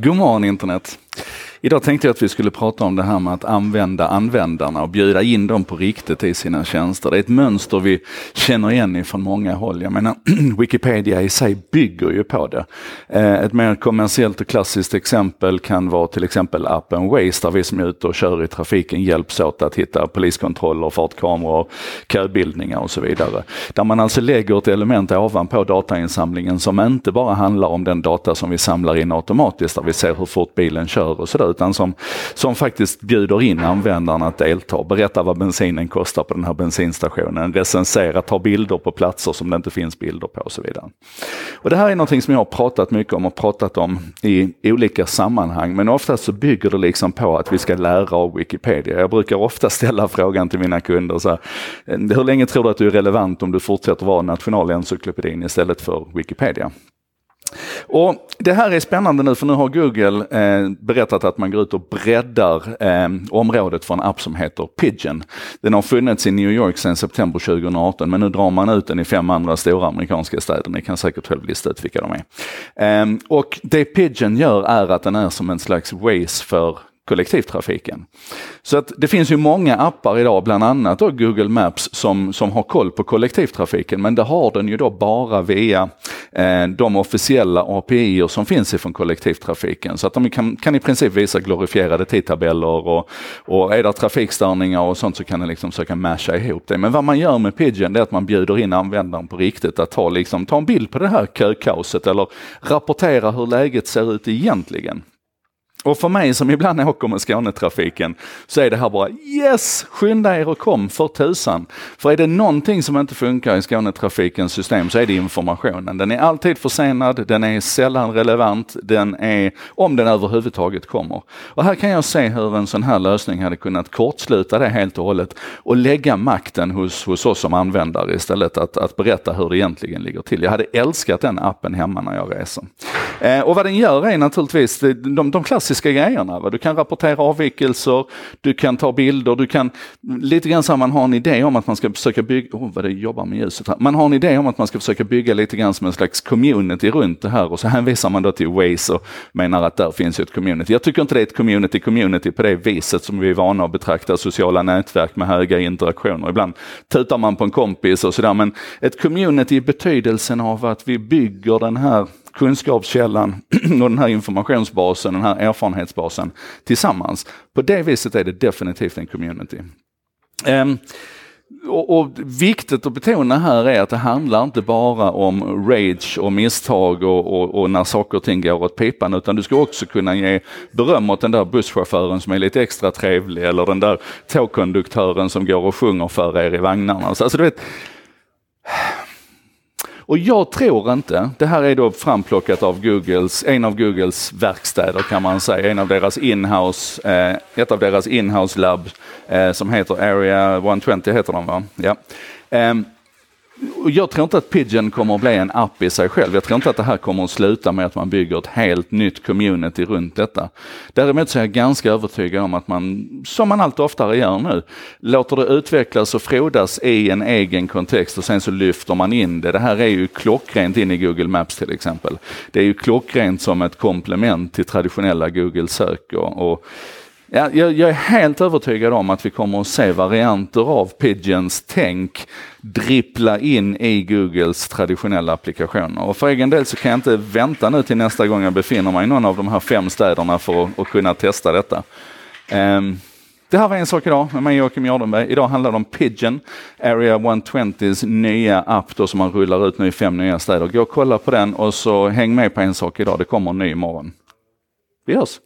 God morgon internet! Idag tänkte jag att vi skulle prata om det här med att använda användarna och bjuda in dem på riktigt i sina tjänster. Det är ett mönster vi känner igen ifrån många håll. Jag menar, Wikipedia i sig bygger ju på det. Eh, ett mer kommersiellt och klassiskt exempel kan vara till exempel appen Waze där vi som är ute och kör i trafiken hjälps åt att hitta poliskontroller, fartkameror, köbildningar och så vidare. Där man alltså lägger ett element ovanpå datainsamlingen som inte bara handlar om den data som vi samlar in automatiskt där vi ser hur fort bilen kör och sådär utan som, som faktiskt bjuder in användarna att delta, berätta vad bensinen kostar på den här bensinstationen, recensera, ta bilder på platser som det inte finns bilder på och så vidare. Och det här är någonting som jag har pratat mycket om och pratat om i olika sammanhang, men oftast så bygger det liksom på att vi ska lära av Wikipedia. Jag brukar ofta ställa frågan till mina kunder, så här, hur länge tror du att du är relevant om du fortsätter vara nationalencyklopedin istället för Wikipedia? Och Det här är spännande nu för nu har Google eh, berättat att man går ut och breddar eh, området för en app som heter Pigeon. Den har funnits i New York sedan september 2018 men nu drar man ut den i fem andra stora amerikanska städer. Ni kan säkert själv lista ut vilka de är. Eh, och det Pigeon gör är att den är som en slags Waze för kollektivtrafiken. Så att det finns ju många appar idag, bland annat då Google Maps, som, som har koll på kollektivtrafiken. Men det har den ju då bara via eh, de officiella API som finns ifrån kollektivtrafiken. Så att de kan, kan i princip visa glorifierade tidtabeller och, och är det trafikstörningar och sånt så kan den liksom försöka masha ihop det. Men vad man gör med Pigeon det är att man bjuder in användaren på riktigt att ta, liksom, ta en bild på det här kökaoset eller rapportera hur läget ser ut egentligen. Och för mig som ibland åker med Skånetrafiken så är det här bara yes, skynda er och kom för tusan. För är det någonting som inte funkar i Skånetrafikens system så är det informationen. Den är alltid försenad, den är sällan relevant, den är, om den överhuvudtaget kommer. Och här kan jag se hur en sån här lösning hade kunnat kortsluta det helt och hållet och lägga makten hos, hos oss som användare istället att, att berätta hur det egentligen ligger till. Jag hade älskat den appen hemma när jag reser. Eh, och vad den gör är naturligtvis de, de klassiska klassiska grejerna. Va? Du kan rapportera avvikelser, du kan ta bilder, du kan lite grann så man har en idé om att man ska försöka bygga, oh, vad det jobbar med ljuset här. Man har en idé om att man ska försöka bygga lite grann som en slags community runt det här och så hänvisar man då till Waze och menar att där finns ju ett community. Jag tycker inte det är ett community community på det viset som vi är vana att betrakta sociala nätverk med höga interaktioner. Ibland tutar man på en kompis och sådär men ett community i betydelsen av att vi bygger den här kunskapskällan och den här informationsbasen, den här erfarenhetsbasen tillsammans. På det viset är det definitivt en community. Um, och, och, viktigt att betona här är att det handlar inte bara om rage och misstag och, och, och, när saker och ting går åt pipan utan du ska också kunna ge beröm åt den där busschauffören som är lite extra trevlig eller den där tågkonduktören som går och sjunger för er i vagnarna. Alltså, du vet, och jag tror inte, det här är då framplockat av Googles, en av Googles verkstäder kan man säga, en av deras inhouse, eh, ett av deras inhouse labb eh, som heter Area 120 heter de va? Ja. Eh, jag tror inte att Pigeon kommer att bli en app i sig själv. Jag tror inte att det här kommer att sluta med att man bygger ett helt nytt community runt detta. Däremot så är jag ganska övertygad om att man, som man allt oftare gör nu, låter det utvecklas och frodas i en egen kontext och sen så lyfter man in det. Det här är ju klockrent in i Google Maps till exempel. Det är ju klockrent som ett komplement till traditionella Google-sök och, och Ja, jag, jag, är helt övertygad om att vi kommer att se varianter av Pigeons tänk drippla in i Googles traditionella applikationer. Och för egen del så kan jag inte vänta nu till nästa gång jag befinner mig i någon av de här fem städerna för att, att kunna testa detta. Um, det här var en sak idag med mig Joakim Jardenberg. Idag handlar det om Pigeon, Area 120s nya app då som man rullar ut nu i fem nya städer. Gå och kolla på den och så häng med på en sak idag. Det kommer en ny imorgon. Vi hörs!